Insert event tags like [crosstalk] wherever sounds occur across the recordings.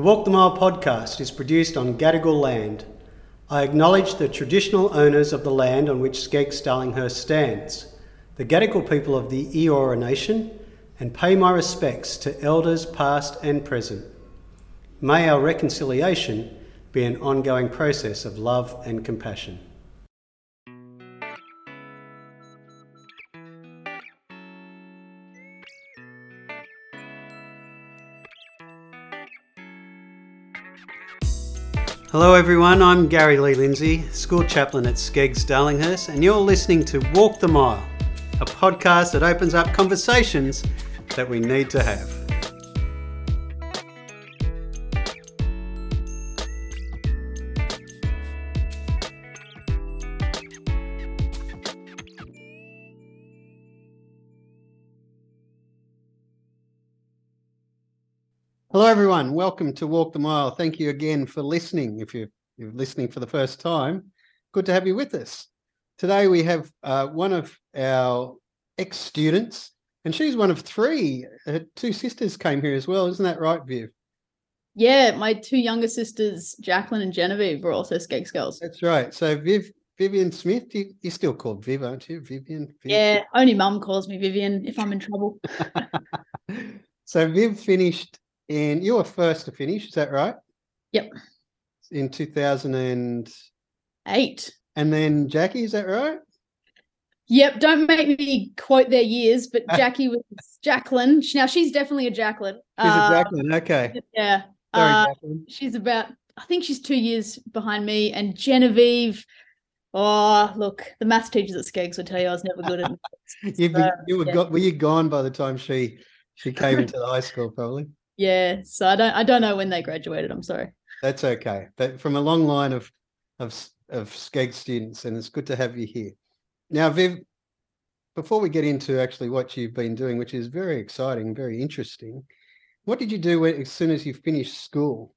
The Walk the Mile podcast is produced on Gadigal land. I acknowledge the traditional owners of the land on which SCEGGS Darlinghurst stands, the Gadigal people of the Eora Nation, and pay my respects to elders past and present. May our reconciliation be an ongoing process of love and compassion. Hello, everyone. I'm Gary Lee Lindsay, school chaplain at SCEGGS Darlinghurst, and you're listening to Walk the Mile, a podcast that opens up conversations that we need to have. Hello, everyone. Welcome to Walk the Mile. Thank you again for listening. If you're, you're listening for the first time, good to have you with us. Today, we have uh, one of our ex students, and she's one of three. Her two sisters came here as well. Isn't that right, Viv? Yeah, my two younger sisters, Jacqueline and Genevieve, were also SCEGGS girls. That's right. So, Viv, Vivienne Smith, you, you're still called Viv, aren't you? Vivienne? Viv? Yeah, only mum calls me Vivienne if I'm in trouble. [laughs] so, Viv finished and you were first to finish, is that right? Yep. In 2008. Eight. And then Jackie, is that right? Yep. Don't make me quote their years, but [laughs] Jackie was Jacqueline. Now she's definitely a Jacqueline. She's uh, a Jacqueline. Okay. Yeah. Sorry, uh, Jacqueline. She's about, I think she's two years behind me. And Genevieve, oh, look, the math teachers at SCEGGS would tell you I was never good at [laughs] you, so, you were, yeah. got, were you gone by the time she she came into the high school, probably? Yeah, so I don't I don't know when they graduated. I'm sorry. That's okay. But from a long line of of of Skeg students, and it's good to have you here. Now, Viv, before we get into actually what you've been doing, which is very exciting, very interesting, what did you do when, as soon as you finished school?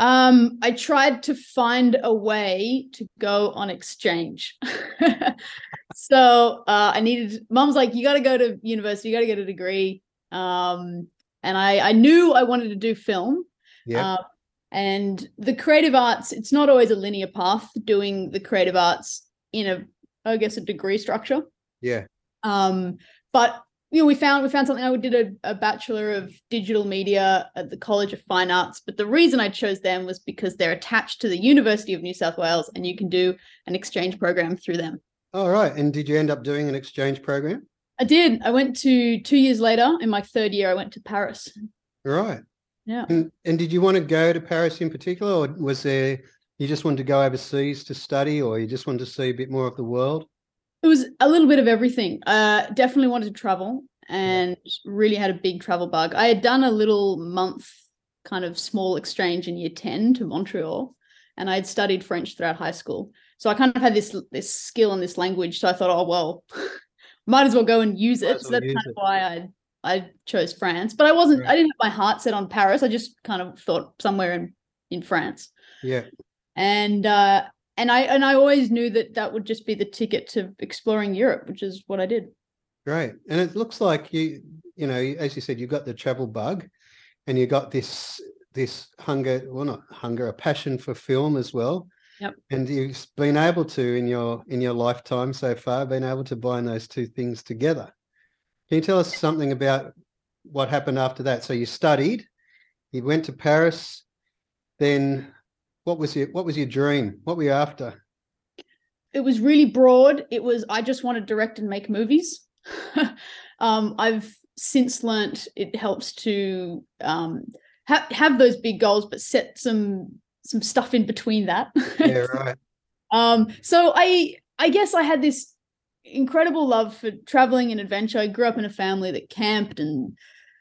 Um, I tried to find a way to go on exchange. [laughs] so uh, I needed. Mom's like, you got to go to university. You got to get a degree. Um, and I I knew I wanted to do film. Yeah. Uh, and the creative arts, it's not always a linear path doing the creative arts in a I guess a degree structure. Yeah. Um, but you know, we found we found something. I did a, a bachelor of digital media at the College of Fine Arts, but the reason I chose them was because they're attached to the University of New South Wales, and you can do an exchange program through them. All right. And did you end up doing an exchange program? I did. I went to two years later in my third year. I went to Paris. Right. Yeah. And, and did you want to go to Paris in particular, or was there you just wanted to go overseas to study, or you just wanted to see a bit more of the world? It was a little bit of everything. Uh, definitely wanted to travel, and yeah. really had a big travel bug. I had done a little month kind of small exchange in year ten to Montreal, and I had studied French throughout high school. So I kind of had this this skill in this language. So I thought, oh well, [laughs] might as well go and use it. So that's kind of why I I chose France. But I wasn't right. I didn't have my heart set on Paris. I just kind of thought somewhere in in France. Yeah. And uh and I and I always knew that that would just be the ticket to exploring Europe, which is what I did. Great. And it looks like you you know, as you said, you've got the travel bug and you got this this hunger, well not hunger, a passion for film as well. Yep. And you've been able to in your in your lifetime so far, been able to bind those two things together. Can you tell us something about what happened after that? So you studied, you went to Paris, then what was your what was your dream? What were you after? It was really broad. It was I just want to direct and make movies. [laughs] um, I've since learnt it helps to um, have have those big goals, but set some some stuff in between that. Yeah, [laughs] right. um, so I I guess I had this incredible love for traveling and adventure. I grew up in a family that camped and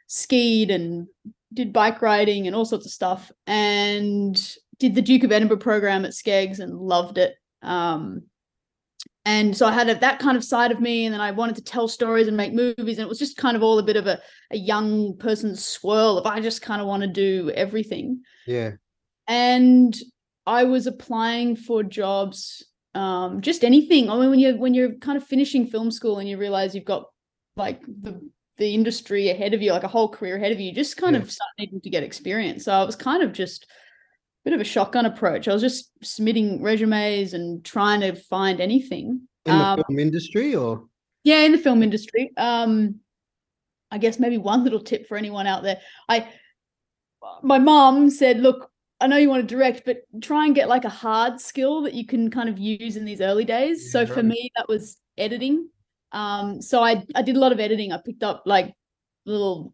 skied and did bike riding and all sorts of stuff and did the Duke of Edinburgh program at SCEGGS and loved it. Um, and so I had a, that kind of side of me, and then I wanted to tell stories and make movies, and it was just kind of all a bit of a, a young person's swirl of I just kind of want to do everything. Yeah and I was applying for jobs, um, just anything. I mean, when you're when you're kind of finishing film school and you realize you've got like the the industry ahead of you, like a whole career ahead of you, just kind Yeah. of start needing to get experience. So I was kind of just a bit of a shotgun approach. I was just submitting resumes and trying to find anything. In the Um, film industry or yeah, in the film industry. Um, I guess maybe one little tip for anyone out there. I my mom said, look, I know you want to direct, but try and get like a hard skill that you can kind of use in these early days. so Yeah, for me, that was editing. Um, so I I did a lot of editing. I picked up like little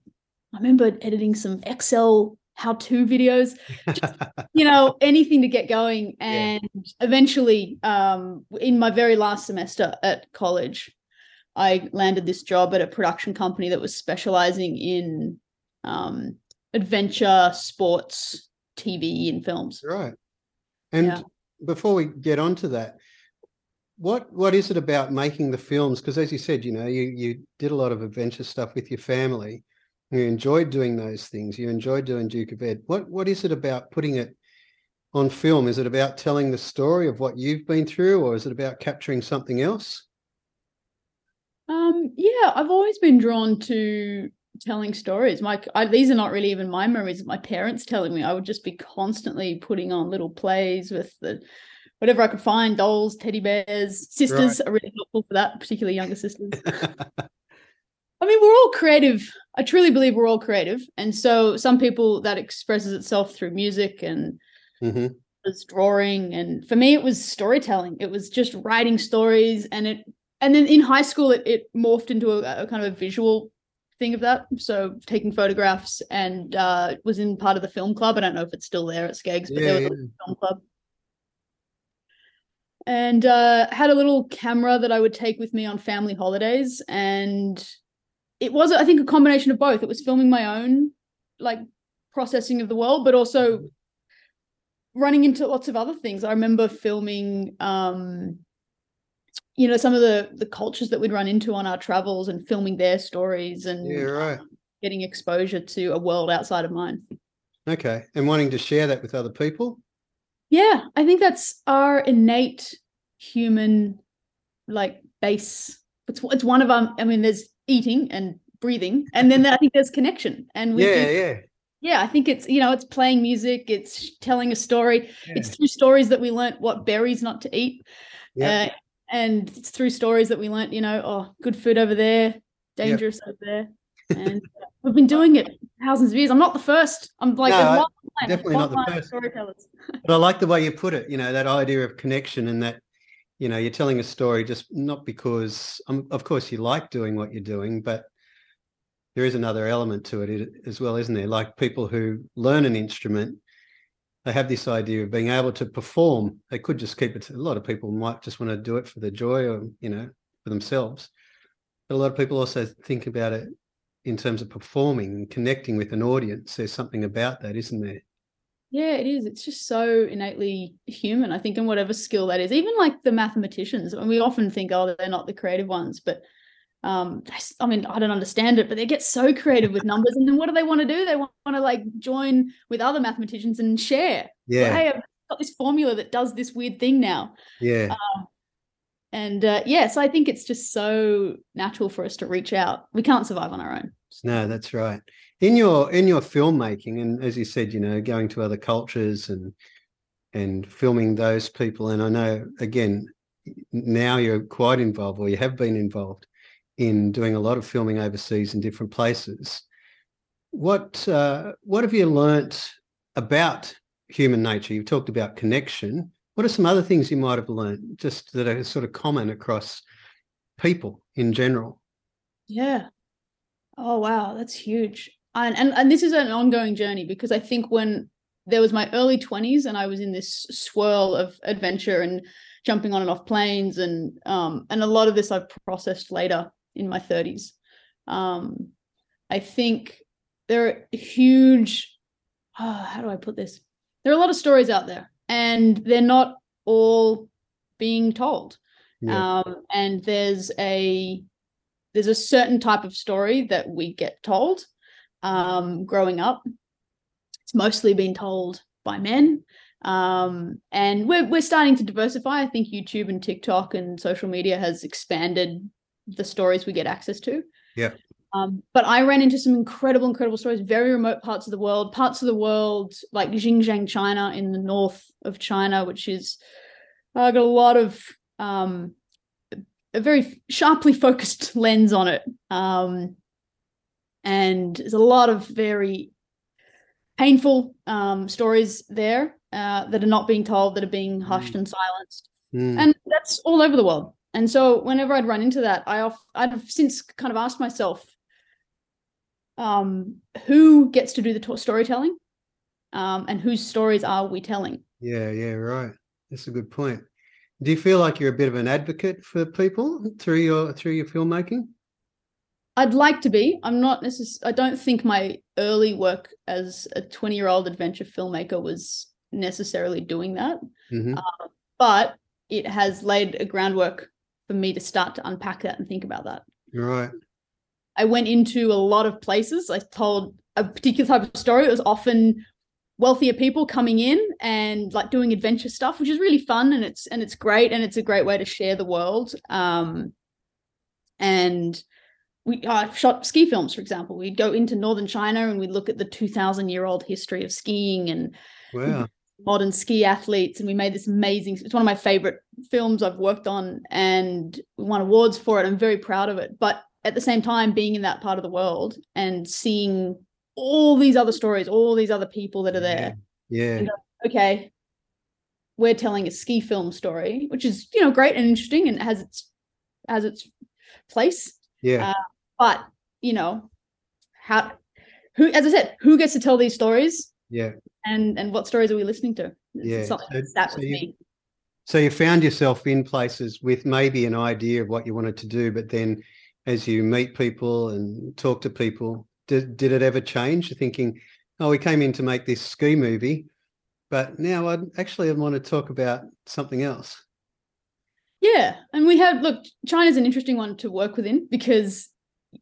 I remember editing some Excel how-to videos [laughs] you know anything to get going Yeah. and eventually um in my very last semester at college i landed this job at a production company that was specializing in um adventure sports tv and films right. And Yeah. before we get on to that, what what is it about making the films? Because as you said, you know, you you did a lot of adventure stuff with your family. You enjoyed doing those things. You enjoyed doing Duke of Ed. What what is it about putting it on film? Is it about telling the story of what you've been through, or is it about capturing something else? um yeah i've always been drawn to telling stories my I, these are not really even my memories my parents telling me i would just be constantly putting on little plays with the whatever i could find dolls teddy bears sisters are really helpful for that particularly younger sisters [laughs] I mean, we're all creative. I truly believe we're all creative. And so some people that expresses itself through music and hmm was drawing. And for me, it was storytelling. It was just writing stories. And it and then in high school it, it morphed into a, a kind of a visual thing of that. So taking photographs and uh was in part of the film club. I don't know if it's still there at SCEGGS, but Yeah, there was yeah. a film club. And uh had a little camera that I would take with me on family holidays. And it was, I think, a combination of both. It was filming my own like processing of the world, but also running into lots of other things. I remember filming um you know some of the the cultures that we'd run into on our travels and filming their stories and Yeah, right. getting exposure to a world outside of mine. Okay. And wanting to share that with other people. Yeah, I think that's our innate human like base. It's it's one of our I mean there's eating and breathing and then I think there's connection and we yeah, do- yeah. yeah, I think it's you know it's playing music, it's telling a story. Yeah. It's through stories that we learnt what berries not to eat. Yeah. Uh, and it's through stories that we learnt, you know, oh, good food over there, dangerous over there. And we've been doing it thousands of years. I'm not the first. I'm like No, a I- long line, definitely not the first. storytellers. [laughs] But I like the way you put it, you know, that idea of connection and that, you know, you're telling a story just not because, um, of course, you like doing what you're doing, but there is another element to it as well, isn't there? Like people who learn an instrument, they have this idea of being able to perform. They could just keep it. A lot of people might just want to do it for the joy or, you know, for themselves. But a lot of people also think about it in terms of performing and connecting with an audience. There's something about that, isn't there? Yeah, it is. It's just so innately human, I think, in whatever skill that is. Even like the mathematicians, and we often think, oh, they're not the creative ones, but um, I mean, I don't understand it, but they get so creative with numbers. And then what do they want to do? They want, to like join with other mathematicians and share. Yeah. Hey, I've got this formula that does this weird thing now. Yeah. And uh, yeah, so I think it's just so natural for us to reach out. We can't survive on our own. No, that's right. In your in your filmmaking, and as you said, you know, going to other cultures and and filming those people, and I know again now you're quite involved, or you have been involved in doing a lot of filming overseas in different places. What uh, what have you learnt about human nature? You've talked about connection. What are some other things you might have learnt, just that are sort of common across people in general? Yeah. Oh wow, that's huge. And and and this is an ongoing journey because I think when there was my early 20s and I was in this swirl of adventure and jumping on and off planes and um and a lot of this I've processed later in my 30s. Um I think there are huge oh, how do I put this? There are a lot of stories out there and they're not all being told. Yeah. Um and there's a there's a certain type of story that we get told um, growing up. It's mostly been told by men. Um, and we're, we're starting to diversify. I think YouTube and TikTok and social media has expanded the stories we get access to. Yeah. Um, but I ran into some incredible, incredible stories, very remote parts of the world, parts of the world like Xinjiang, China, in the north of China, which is uh, got a lot of um, a very sharply focused [laughs] lens on it. Um, and there's a lot of very painful um, stories there uh, that are not being told, that are being hushed mm. and silenced. Mm. And that's all over the world. And so whenever I'd run into that, I off, I've since kind of asked myself, um, who gets to do the t- storytelling, um, and whose stories are we telling? Yeah, yeah, right. That's a good point. Do you feel like you're a bit of an advocate for people through your through your filmmaking? I'd like to be. I'm not necessarily. I don't think my early work as a 20 year old adventure filmmaker was necessarily doing that, mm-hmm. uh, but it has laid a groundwork for me to start to unpack that and think about that. Right. I went into a lot of places. I told a particular type of story. It was often wealthier people coming in and like doing adventure stuff, which is really fun and it's and it's great and it's a great way to share the world. Um, and we uh, shot ski films, for example. We'd go into northern China and we'd look at the two thousand year old history of skiing and wow. modern ski athletes. And we made this amazing. It's one of my favorite films I've worked on, and won awards for it. I'm very proud of it. But at the same time, being in that part of the world and seeing all these other stories, all these other people that are there. Yeah. yeah. okay, we're telling a ski film story, which is you know great and interesting and has its has its place. Yeah. Uh, but you know, how who as I said, who gets to tell these stories? Yeah. And and what stories are we listening to? It's yeah. Something so, that so you, me. So you found yourself in places with maybe an idea of what you wanted to do, but then as you meet people and talk to people, did, did it ever change? Thinking, oh, we came in to make this ski movie, but now I'd actually want to talk about something else. Yeah, and we have look. China's an interesting one to work within because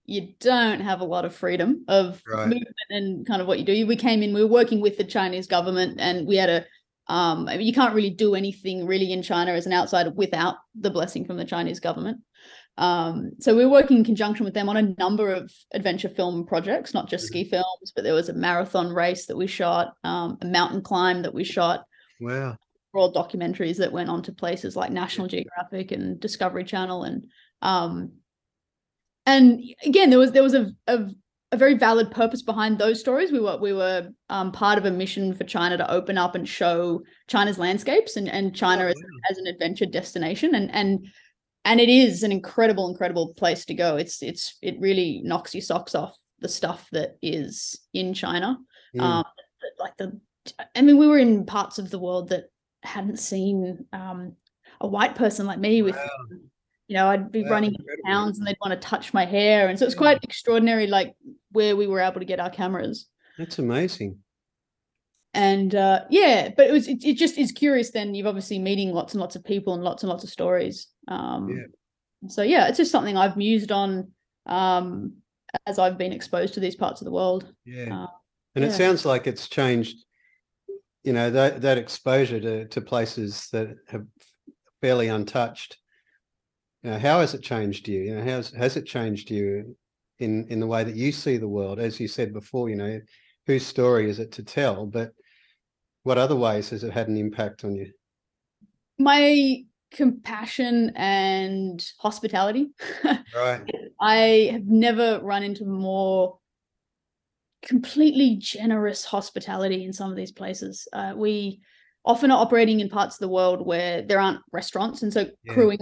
you don't have a lot of freedom of right. movement and kind of what you do. We came in, we were working with the Chinese government, and we had a. Um, I mean, you can't really do anything really in China as an outsider without the blessing from the Chinese government. Um, so we are working in conjunction with them on a number of adventure film projects, not just ski mm-hmm. films, but there was a marathon race that we shot, um, a mountain climb that we shot. Wow. All documentaries that went on to places like National Geographic and Discovery Channel and um and again there was there was a, a, a very valid purpose behind those stories. We were we were um, part of a mission for China to open up and show China's landscapes and and China oh, wow. as, as an adventure destination and and and it is an incredible incredible place to go it's it's it really knocks your socks off the stuff that is in china mm. um like the i mean we were in parts of the world that hadn't seen um a white person like me with wow. You know i'd be wow, running towns and they'd want to touch my hair. And so it's quite extraordinary like where we were able to get our cameras. That's amazing. And uh, yeah but it was it, it, just is curious then you've obviously meeting lots and lots of people and lots and lots of stories. Um yeah. so yeah it's just something i've mused on um as i've been exposed to these parts of the world. Yeah. Uh, and yeah. it sounds like it's changed you know that that exposure to to places that have fairly untouched you know, how has it changed you you know has has it changed you in in the way that you see the world as you said before you know whose story is it to tell but what other ways has it had an impact on you? My compassion and hospitality. [laughs] Right. I have never run into more completely generous hospitality in some of these places. Uh, we often are operating in parts of the world where there aren't restaurants, and so yeah. crewing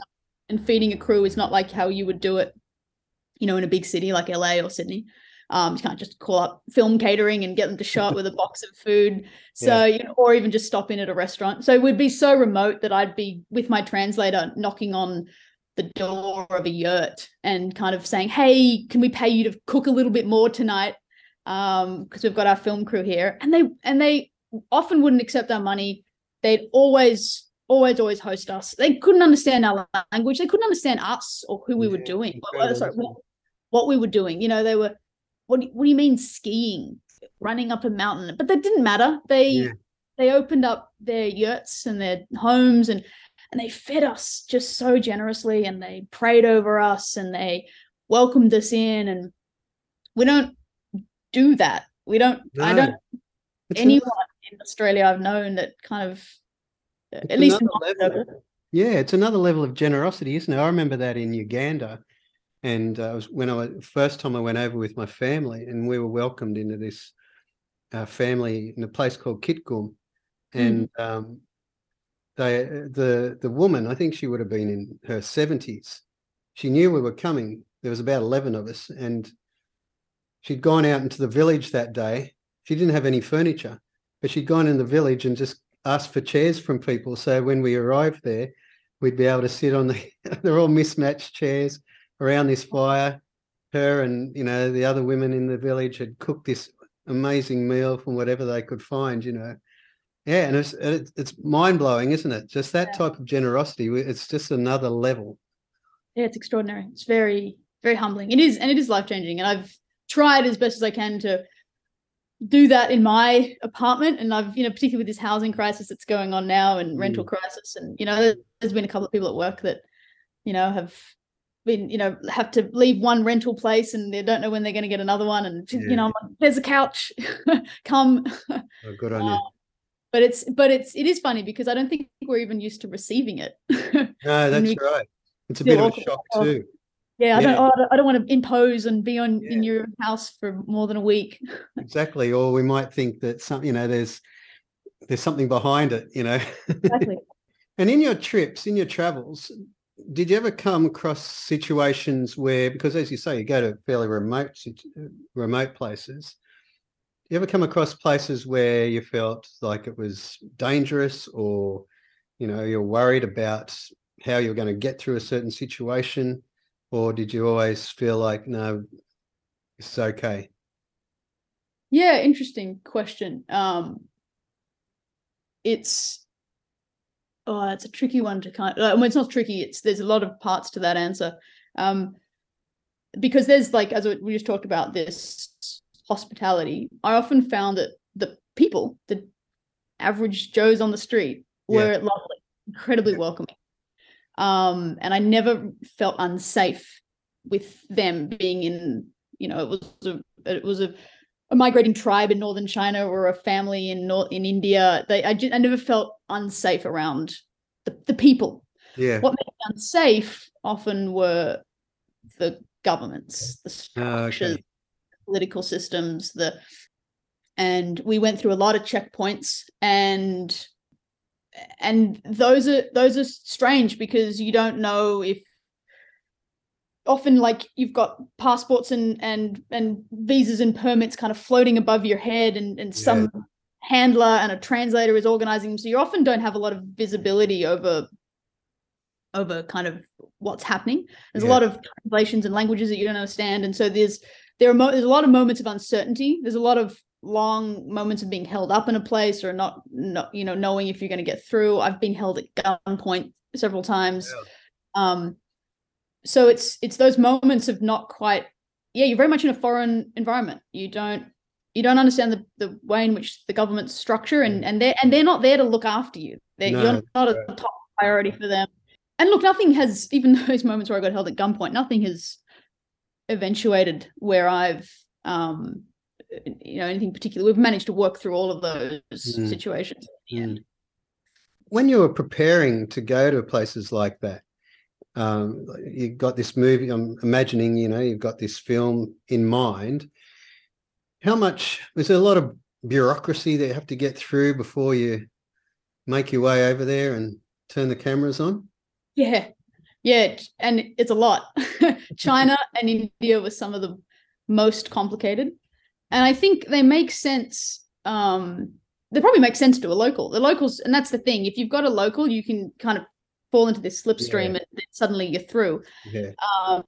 and feeding a crew is not like how you would do it, you know, in a big city like LA or Sydney. Um, you can't just call up film catering and get them to show up with a box of food. [laughs] So, yeah. you know, or even just stop in at a restaurant. So it would be so remote that I'd be with my translator knocking on the door of a yurt and kind of saying, Hey, can we pay you to cook a little bit more tonight? Um, because we've got our film crew here. And they and they often wouldn't accept our money. They'd always always always host us they couldn't understand our language they couldn't understand us or who we yeah, were doing sorry, what, what we were doing you know they were what do, what do you mean skiing running up a mountain but that didn't matter they yeah. they opened up their yurts and their homes and and they fed us just so generously and they prayed over us and they welcomed us in and we don't do that. We don't. No. I don't. It's anyone another, in Australia I've known that kind of, at least. Yeah, it's another level of generosity, isn't it? I remember that in Uganda, and uh, was when I was, first time I went over with my family, and we were welcomed into this uh, family in a place called Kitgum, hmm. and mm. um, they the the woman I think she would have been in her seventies. She knew we were coming. There was about eleven of us, and she'd gone out into the village that day. She didn't have any furniture, but she'd gone in the village and just asked for chairs from people. So when we arrived there, we'd be able to sit on the [laughs] they're all mismatched chairs around this fire. Her and you know the other women in the village had cooked this amazing meal from whatever they could find. You know, yeah, and it's it's mind blowing, isn't it? Just that yeah. type of generosity. It's just another level. Yeah, it's extraordinary. It's very very humbling. It is, and it is life changing. And I've tried as best as I can to do that in my apartment. And i've you know particularly with this housing crisis that's going on now and rental mm. crisis and you know there's been a couple of people at work that you know have been you know have to leave one rental place and they don't know when they're going to get another one. And yeah. you know there's a couch. [laughs] Come. Oh, good on uh, you. but it's but it's it is funny because i don't think we're even used to receiving it. No [laughs] that's right. It's a bit of a shock too yeah, I yeah. don't. Oh, I don't want to impose and be on yeah. in your house for more than a week. exactly, or we might think that some, you know, there's there's something behind it, you know. Exactly. [laughs] and in your trips, in your travels, did you ever come across situations where, because as you say, you go to fairly remote remote places, you ever come across places where you felt like it was dangerous, or you know, you're worried about how you're going to get through a certain situation? Or did you always feel like no it's okay? Yeah interesting question. Um it's oh it's a tricky one to kind of I mean, it's not tricky it's there's a lot of parts to that answer. Um because there's like as we just talked about this hospitality i often found that the people the average joes on the street were yeah. lovely incredibly welcoming um, and I never felt unsafe with them being in. You know, it was a it was a, a migrating tribe in northern China or a family in North in India. They I just I never felt unsafe around the, the people. Yeah. What made me unsafe often were the governments, the structures, okay. political systems, the and we went through a lot of checkpoints and and those are those are strange because you don't know if often like you've got passports and and and visas and permits kind of floating above your head and and some yeah. handler and a translator is organizing them so you often don't have a lot of visibility over over kind of what's happening there's yeah. a lot of translations and languages that you don't understand and so there's there are mo- there's a lot of moments of uncertainty there's a lot of long moments of being held up in a place or not, not you know knowing if you're going to get through. I've been held at gunpoint several times. Yeah. um so it's it's those moments of not quite yeah you're very much in a foreign environment. You don't you don't understand the, the way in which the government's structure and and they're and they're not there to look after you. They're, no, you're not a top priority for them. And look nothing has even [laughs] those moments where i got held at gunpoint nothing has eventuated where i've um you know anything particular. We've managed to work through all of those mm. situations mm. when you were preparing to go to places like that um, you got this movie i'm imagining you know you've got this film in mind. How much is there a lot of bureaucracy that you have to get through before you make your way over there and turn the cameras on? Yeah. Yeah and it's a lot. [laughs] China and india were some of the most complicated and I think they make sense. Um, they probably make sense to a local. The locals, and that's the thing. If you've got a local, you can kind of fall into this slipstream, yeah. and suddenly you're through. Yeah. Um,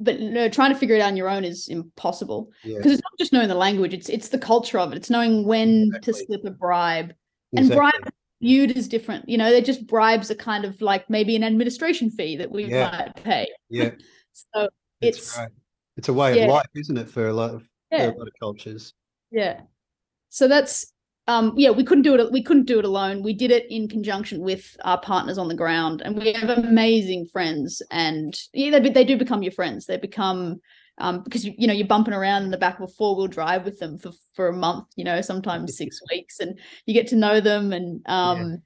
but no, trying to figure it out on your own is impossible because yeah. it's not just knowing the language; it's it's the culture of it. It's knowing when exactly. to slip a bribe, and bribe viewed as different. You know, they're just bribes are kind of like maybe an administration fee that we yeah. might pay. Yeah. [laughs] so That's it's right. it's a way of life, isn't it, for a lot of yeah. a lot of cultures. Yeah. So that's um yeah, we couldn't do it we couldn't do it alone. We did it in conjunction with our partners on the ground and we have amazing friends and yeah, they, they do become your friends. They become um, because you, you know you're bumping around in the back of a four wheel drive with them for for a month, you know, sometimes six weeks, and you get to know them, and um, yeah.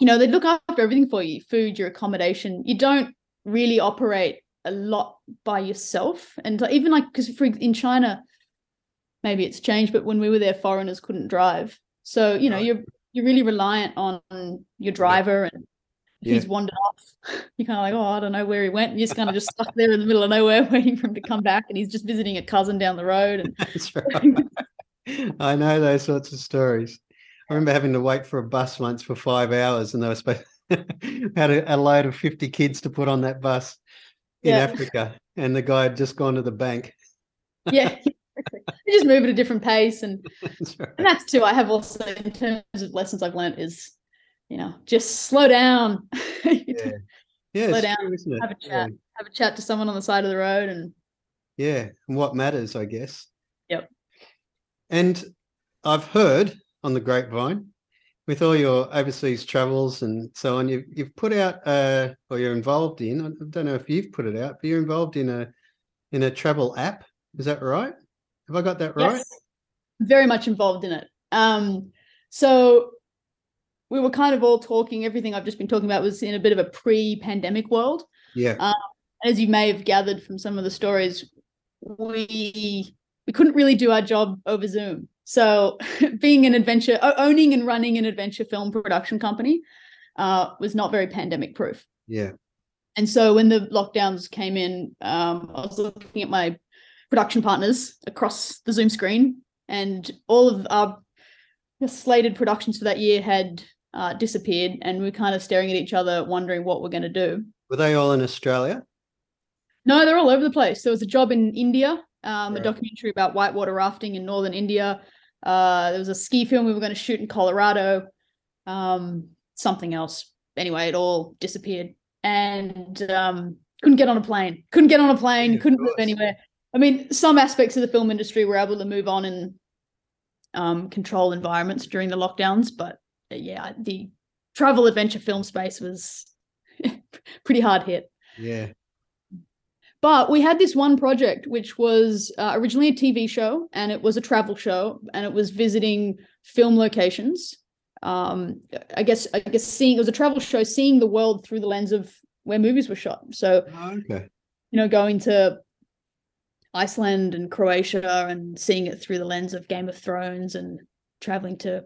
you know they look after everything for you, food, your accommodation. You don't really operate a lot by yourself, and even like because for in China, maybe it's changed, but when we were there, foreigners couldn't drive, so you know right. you're you're really reliant on your driver and yeah. he's wandered off. [laughs] You're kind of like, oh, I don't know where he went. And you're just kind of just stuck there in the middle of nowhere [laughs] waiting for him to come back. And he's just visiting a cousin down the road. And [laughs] That's right. I know those sorts of stories. I remember having to wait for a bus once for five hours, and they were supposed had a, a, load of 50 kids to put on that bus in yeah. Africa, and the guy had just gone to the bank. yeah, you just move at a different pace, and [laughs] that's right. and that's too. I have also in terms of lessons I've learned is you know, just slow down. [laughs] yeah. Yeah, slow down, true, have a chat, yeah. have a chat to someone on the side of the road, and yeah, and what matters, I guess. Yep. And I've heard on the grapevine, with all your overseas travels and so on, you've you've put out, uh, or you're involved in. I don't know if you've put it out, but you're involved in a in a travel app. Is that right? Have I got that right? Yes, very much involved in it. Um, so we were kind of all talking. Everything I've just been talking about was in a bit of a pre-pandemic world. Yeah. Um, as you may have gathered from some of the stories, we we couldn't really do our job over Zoom. So, [laughs] being an adventure, owning and running an adventure film production company, uh, was not very pandemic proof. Yeah. And so when the lockdowns came in, um, I was looking at my production partners across the Zoom screen, and all of our slated productions for that year had uh, disappeared, and we are kind of staring at each other, wondering what we're going to do. Were they all in Australia? No, they're all over the place. There was a job in India, um, right. a documentary about whitewater rafting in northern India. Uh, there was a ski film we were going to shoot in Colorado. Um, something else. Anyway, it all disappeared, and um, couldn't get on a plane. Couldn't get on a plane. Yeah, couldn't move anywhere. I mean, some aspects of the film industry were able to move on and um, control environments during the lockdowns, but yeah, the travel adventure film space was [laughs] pretty hard hit. Yeah. But we had this one project, which was uh, originally a TV show, and it was a travel show, and it was visiting film locations. Um, I guess I guess seeing it was a travel show, seeing the world through the lens of where movies were shot. So, oh, okay. you know, going to Iceland and Croatia and seeing it through the lens of Game of Thrones and traveling to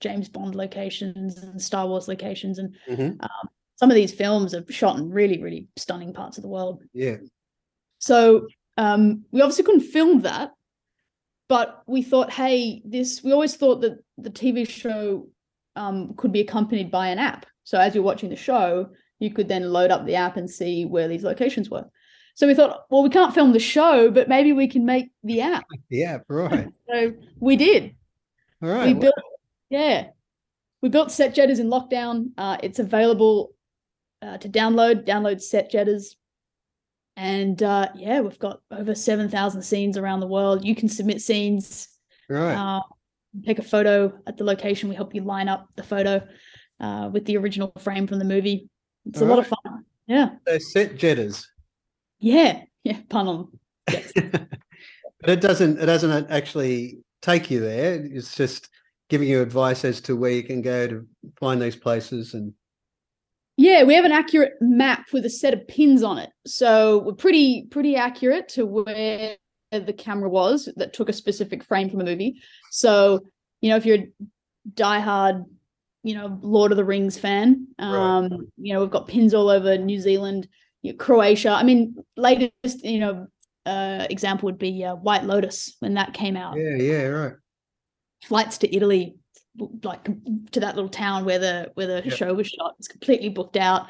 James Bond locations and Star Wars locations, and mm-hmm. um, some of these films are shot in really, really stunning parts of the world. Yeah. So um, we obviously couldn't film that, but we thought, hey, this. We always thought that the TV show um, could be accompanied by an app. So as you're watching the show, you could then load up the app and see where these locations were. So we thought, well, we can't film the show, but maybe we can make the [laughs] app. The app, right? so we did. All right. We built yeah. We built SetJetters in lockdown. Uh, it's available uh, to download, download SetJetters. And uh, yeah, we've got over 7,000 scenes around the world. You can submit scenes. Right. Uh, take a photo at the location. We help you line up the photo uh, with the original frame from the movie. It's All a lot of fun. Yeah. They're SetJetters. Yeah. Yeah. Pun on. Yes. [laughs] but it doesn't, it doesn't actually take you there. It's just giving you advice as to where you can go to find these places and yeah we have an accurate map with a set of pins on it so we're pretty pretty accurate to where the camera was that took a specific frame from a movie so you know if you're a diehard you know lord of the rings fan um right. you know we've got pins all over new zealand croatia i mean latest you know uh example would be uh, white lotus when that came out yeah yeah right flights to Italy, like to that little town where the where the yep. show was shot, was completely booked out.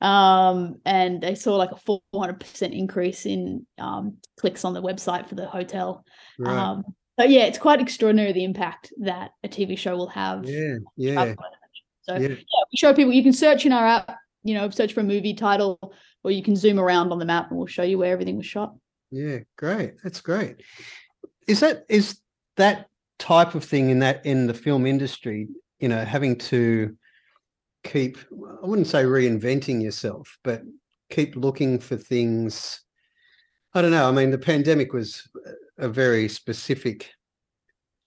Um, and they saw like a 400% increase in um, clicks on the website for the hotel. Right. Um, but yeah, it's quite extraordinary the impact that a TV show will have. Yeah, yeah. So yeah. yeah, we show people you can search in our app, you know, search for a movie title, or you can zoom around on the map and we'll show you where everything was shot. Yeah, great. That's great. Is that is that type of thing in that in the film industry, you know, having to keep I wouldn't say reinventing yourself, but keep looking for things I don't know. I mean, the pandemic was a very specific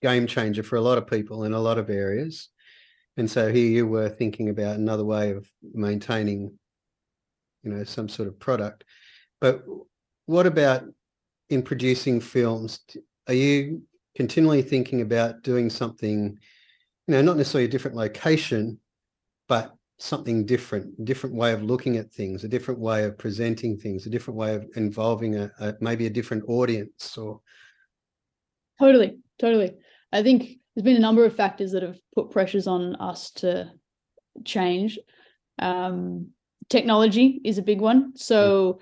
game changer for a lot of people in a lot of areas. And so here you were thinking about another way of maintaining, you know, some sort of product. But what about in producing films? Are you continually thinking about doing something, you know, not necessarily a different location, but something different, different way of looking at things, a different way of presenting things, a different way of involving a, a maybe a different audience or totally, totally. I think there's been a number of factors that have put pressures on us to change. Um, technology is a big one. So,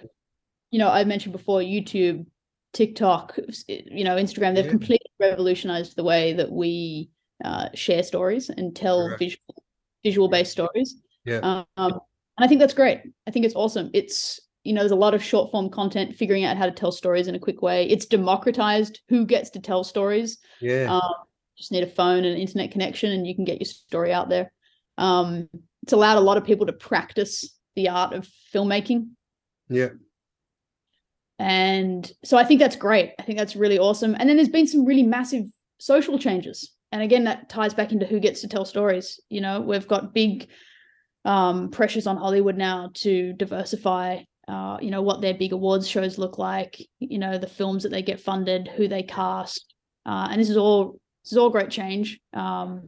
you know, I mentioned before YouTube, TikTok, you know, Instagram, they've yeah. completely revolutionized the way that we uh, share stories and tell Correct. visual visual based stories. Yeah. Um, and I think that's great. I think it's awesome. It's you know, there's a lot of short form content figuring out how to tell stories in a quick way. It's democratized who gets to tell stories. Yeah. Um, just need a phone and an internet connection, and you can get your story out there. Um, it's allowed a lot of people to practice the art of filmmaking. Yeah. And so I think that's great. I think that's really awesome. And then there's been some really massive social changes. And again, that ties back into who gets to tell stories. You know, we've got big um, pressures on Hollywood now to diversify, uh, you know, what their big awards shows look like, you know, the films that they get funded, who they cast. Uh, and this is all this is all great change. Um,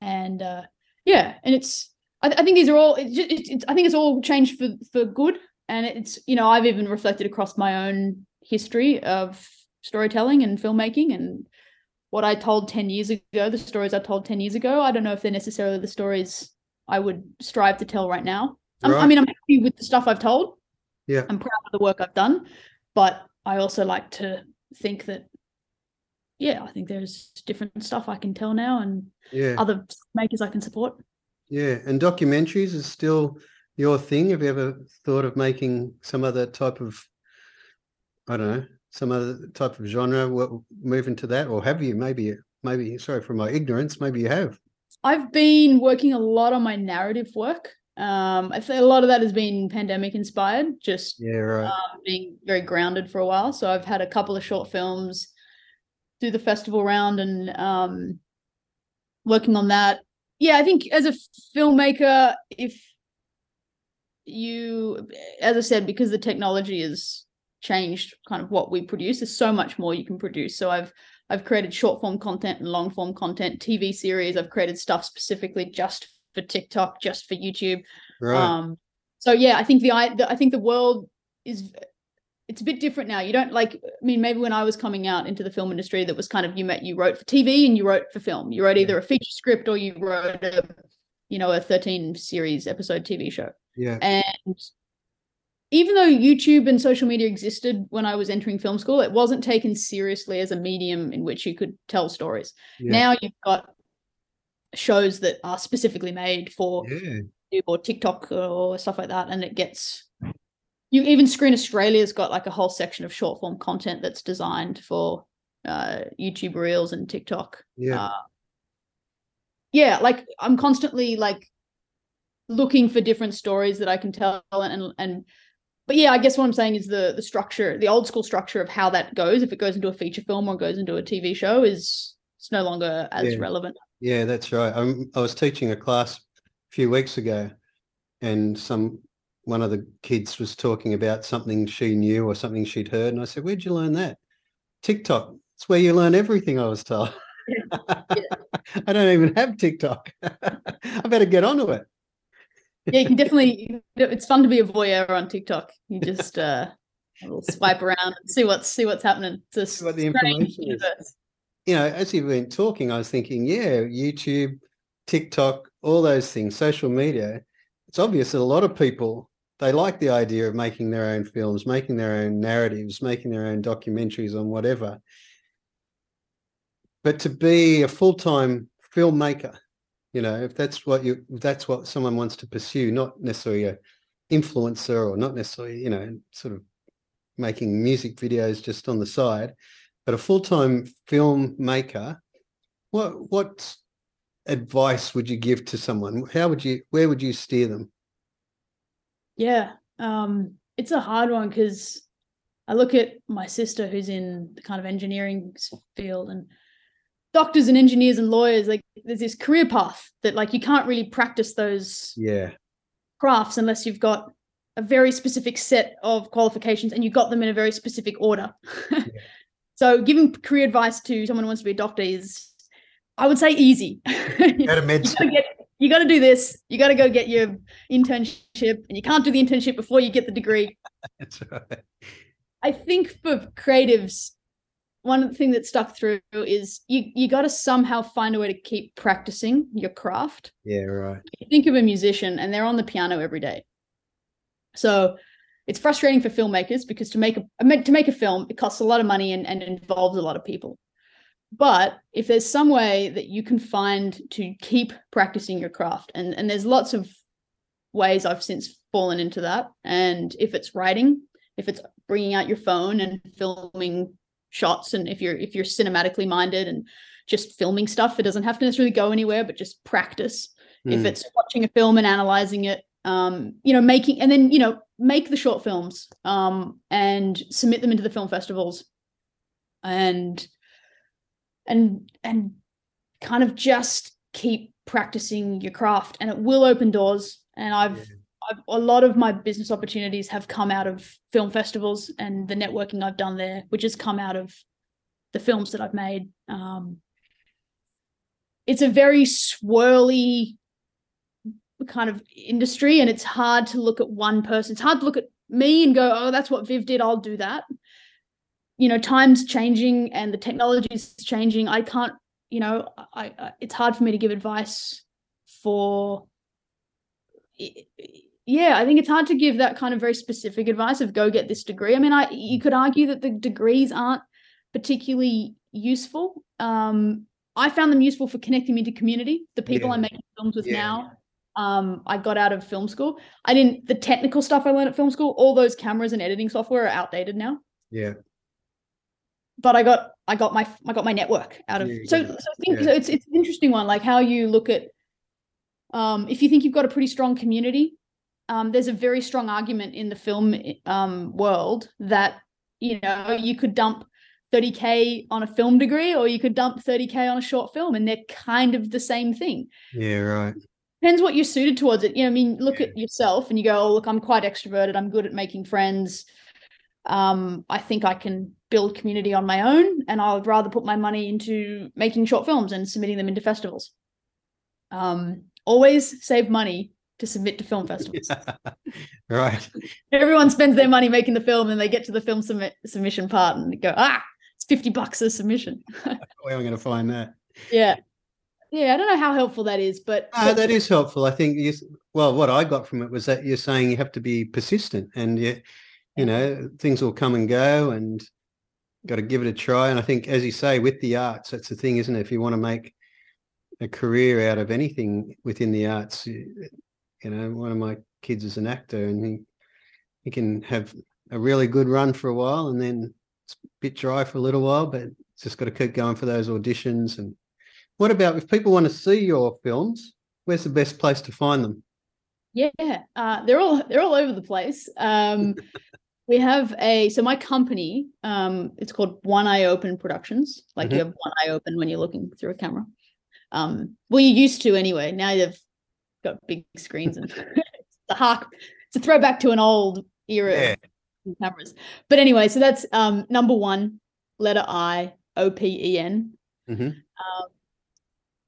and uh, yeah, and it's I, I think these are all. It's, it's, I think it's all changed for for good. And it's you know i've even reflected across my own history of storytelling and filmmaking and what i told 10 years ago the stories i told 10 years ago. I don't know if they're necessarily the stories i would strive to tell right now. Right. i mean i'm happy with the stuff i've told. Yeah. I'm proud of the work i've done. But i also like to think that yeah i think there's different stuff i can tell now and yeah. other makers i can support yeah and documentaries is still your thing? Have you ever thought of making some other type of, I don't know, some other type of genre? What move into that, or have you? Maybe, maybe. Sorry for my ignorance. Maybe you have. I've been working a lot on my narrative work. Um, I think a lot of that has been pandemic inspired. Just yeah, right. Um, being very grounded for a while. So I've had a couple of short films do the festival round and um, working on that. Yeah, I think as a filmmaker, if you as i said because the technology has changed kind of what we produce there's so much more you can produce. So i've i've created short form content and long form content tv series. I've created stuff specifically just for tiktok just for youtube. Right. um so yeah i think the i the, i think the world is it's a bit different now you don't like i mean maybe when i was coming out into the film industry that was kind of you met you wrote for tv and you wrote for film you wrote either a feature script or you wrote a you know a 13 series episode tv show yeah. And even though YouTube and social media existed when I was entering film school, it wasn't taken seriously as a medium in which you could tell stories. Yeah. Now you've got shows that are specifically made for yeah. YouTube or TikTok or stuff like that, and it gets you even Screen Australia's got like a whole section of short form content that's designed for uh, YouTube Reels and TikTok. Yeah. Uh, yeah, like I'm constantly like looking for different stories that I can tell and and but yeah, I guess what I'm saying is the the structure, the old school structure of how that goes, if it goes into a feature film or goes into a TV show, is it's no longer as yeah. relevant. Yeah, that's right. I'm, I was teaching a class a few weeks ago, and some one of the kids was talking about something she knew or something she'd heard, and I said, "Where'd you learn that?" TikTok. It's where you learn everything. I was told. Yeah. Yeah. [laughs] I don't even have TikTok. [laughs] I better get onto it yeah, you can definitely. It's fun to be a voyeur on TikTok. You just uh, swipe around and see what's see what's happening. Just what the information is. You know, as you've been talking, I was thinking, yeah, YouTube, TikTok, all those things, social media. It's obvious that a lot of people they like the idea of making their own films, making their own narratives, making their own documentaries on whatever. But to be a full time filmmaker you know if that's what you that's what someone wants to pursue not necessarily a influencer or not necessarily you know sort of making music videos just on the side but a full-time filmmaker what what advice would you give to someone how would you where would you steer them yeah um it's a hard one because I look at my sister who's in the kind of engineering field and doctors and engineers and lawyers, like there's this career path that like you can't really practice those Yeah. crafts unless you've got a very specific set of qualifications and you got them in a very specific order. [laughs] so giving career advice to someone who wants to be a doctor is I would say easy. [laughs] you Go to med get you gotta do this. You gotta go get your internship and you can't do the internship before you get the degree. [laughs] That's right. I think for creatives, one thing that stuck through is you you got to somehow find a way to keep practicing your craft. Yeah, right. Think of a musician and they're on the piano every day. So it's frustrating for filmmakers because to make a to make a film it costs a lot of money and, and involves a lot of people. But if there's some way that you can find to keep practicing your craft, and, and there's lots of ways I've since fallen into that. And if it's writing, if it's bringing out your phone and filming shots, and if you're if you're cinematically minded and just filming stuff, it doesn't have to necessarily go anywhere, but just practice. If Mm. it's watching a film and analyzing it, um, you know, making and then you know make the short films um, and submit them into the film festivals, and and and kind of just keep practicing your craft, and it will open doors. And I've Yeah. I've, a lot of my business opportunities have come out of film festivals and the networking I've done there, which has come out of the films that I've made. Um, it's a very swirly kind of industry, and it's hard to look at one person. It's hard to look at me and go, "Oh, that's what Viv did. I'll do that." You know, times changing and the technology is changing. I can't. You know, I, I it's hard for me to give advice for yeah, I think it's hard to give that kind of very specific advice of go get this degree. I mean, I you could argue that the degrees aren't particularly useful. Um, I found them useful for connecting me to community, the people Yeah. I'm making films with Yeah. now. Um, I got out of film school. I didn't the technical stuff I learned at film school, all those cameras and editing software are outdated now. Yeah. But I got I got my I got my network out of Yeah, so, got so I think yeah. so it's it's an interesting one, like how you look at um, if you think you've got a pretty strong community, um, there's a very strong argument in the film um, world that you know you could dump 30k on a film degree or you could dump 30k on a short film and they're kind of the same thing. Yeah, right. depends what you're suited towards it. You know i mean look at yourself and you go oh look i'm quite extroverted. I'm good at making friends um, i think i can build community on my own and i would rather put my money into making short films and submitting them into festivals um, always save money to submit to film [laughs] festivals [laughs] right. everyone spends their money making the film and they get to the film submit, submission part and they go ah it's 50 bucks a submission Where am I going to find that? yeah yeah i don't know how helpful that is but, but that is helpful. I think you, well, what I got from it was that you're saying you have to be persistent and you, you know, things will come and go and got to give it a try. And I think, as you say, with the arts, that's the thing, isn't it? If you want to make a career out of anything within the arts, you, you know, one of my kids is an actor and he, he can have a really good run for a while and then it's a bit dry for a little while, but it's just got to keep going for those auditions. And what about if people want to see your films? Where's the best place to find them? Yeah, uh, they're all they're all over the place. Um, [laughs] we have a so my company, um, it's called One Eye Open Productions. Like you Mhm. have one eye open when you're looking through a camera. Um, well, you used to anyway. Now you've got big screens and [laughs] a hark. It's a throwback to an old era Yeah. of cameras. But anyway, so that's um, number one, letter I O P E N. Mhm. Um,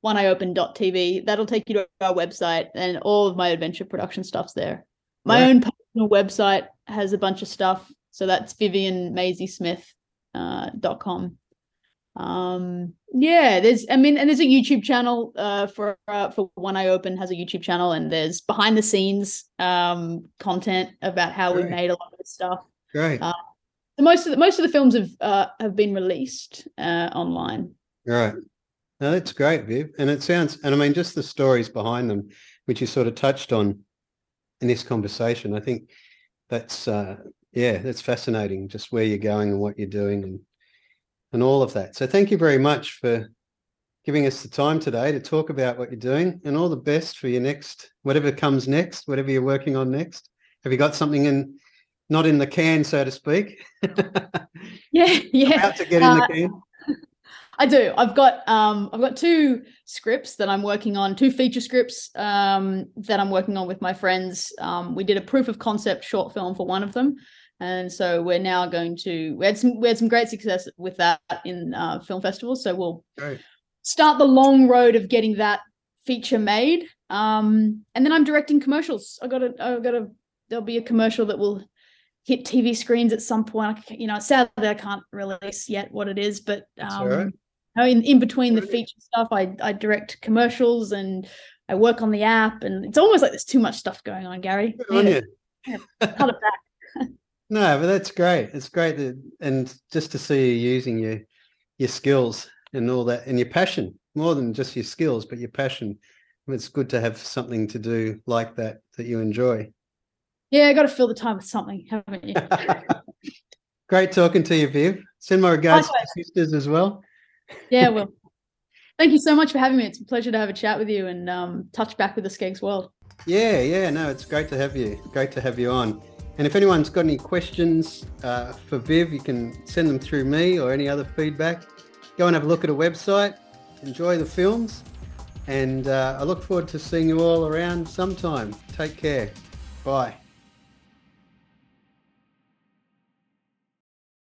TV. That'll take you to our website, and all of my adventure production stuff's there. My Right. own personal website has a bunch of stuff. So that's Vivienne Maisie Smith uh, com. Um, yeah, there's I mean, and there's a YouTube channel uh, for uh, for One Eye Open has a YouTube channel, and there's behind the scenes um, content about how we made a lot of this stuff. Great. Uh, The most of the most of the films have uh, have been released uh, online. Right. No, that's great, Viv. And it sounds, and I mean, just the stories behind them, which you sort of touched on in this conversation. I think that's, uh, yeah, that's fascinating. Just where you're going and what you're doing, and and all of that. So thank you very much for giving us the time today to talk about what you're doing, and all the best for your next, whatever comes next, whatever you're working on next. Have you got something in not in the can, so to speak. Yeah, [laughs] yeah. About to get in the Uh, can. I do. I've got um I've got two scripts that I'm working on, two feature scripts um that I'm working on with my friends. Um we did a proof of concept short film for one of them. And so we're now going to we had some we had some great success with that in uh, film festivals. So we'll Great. start the long road of getting that feature made. Um, and then I'm directing commercials. I got to, I got a there'll be a commercial that will hit TV screens at some point. You know, sadly I can't release yet what it is, but um, right. Know, in, in between the feature stuff, I, I direct commercials and I work on the app and it's almost like there's too much stuff going on, Gary. On Yeah, you. cut it back. [laughs] No, but that's great. It's great that, and just to see you using your your skills and all that, and your passion more than just your skills, but your passion. It's good to have something to do like that that you enjoy. Yeah, I got to fill the time with something, haven't you? [laughs] Great talking to you, Viv. Send my regards to Likewise. your sisters as well. Yeah, well, thank you so much for having me. It's a pleasure to have a chat with you and um, touch back with the SCEGGS world. Yeah, yeah, no, it's great to have you. Great to have you on. And if anyone's got any questions uh, for Viv, you can send them through me or any other feedback. Go and have a look at her website. Enjoy the films. And uh, I look forward to seeing you all around sometime. Take care. Bye.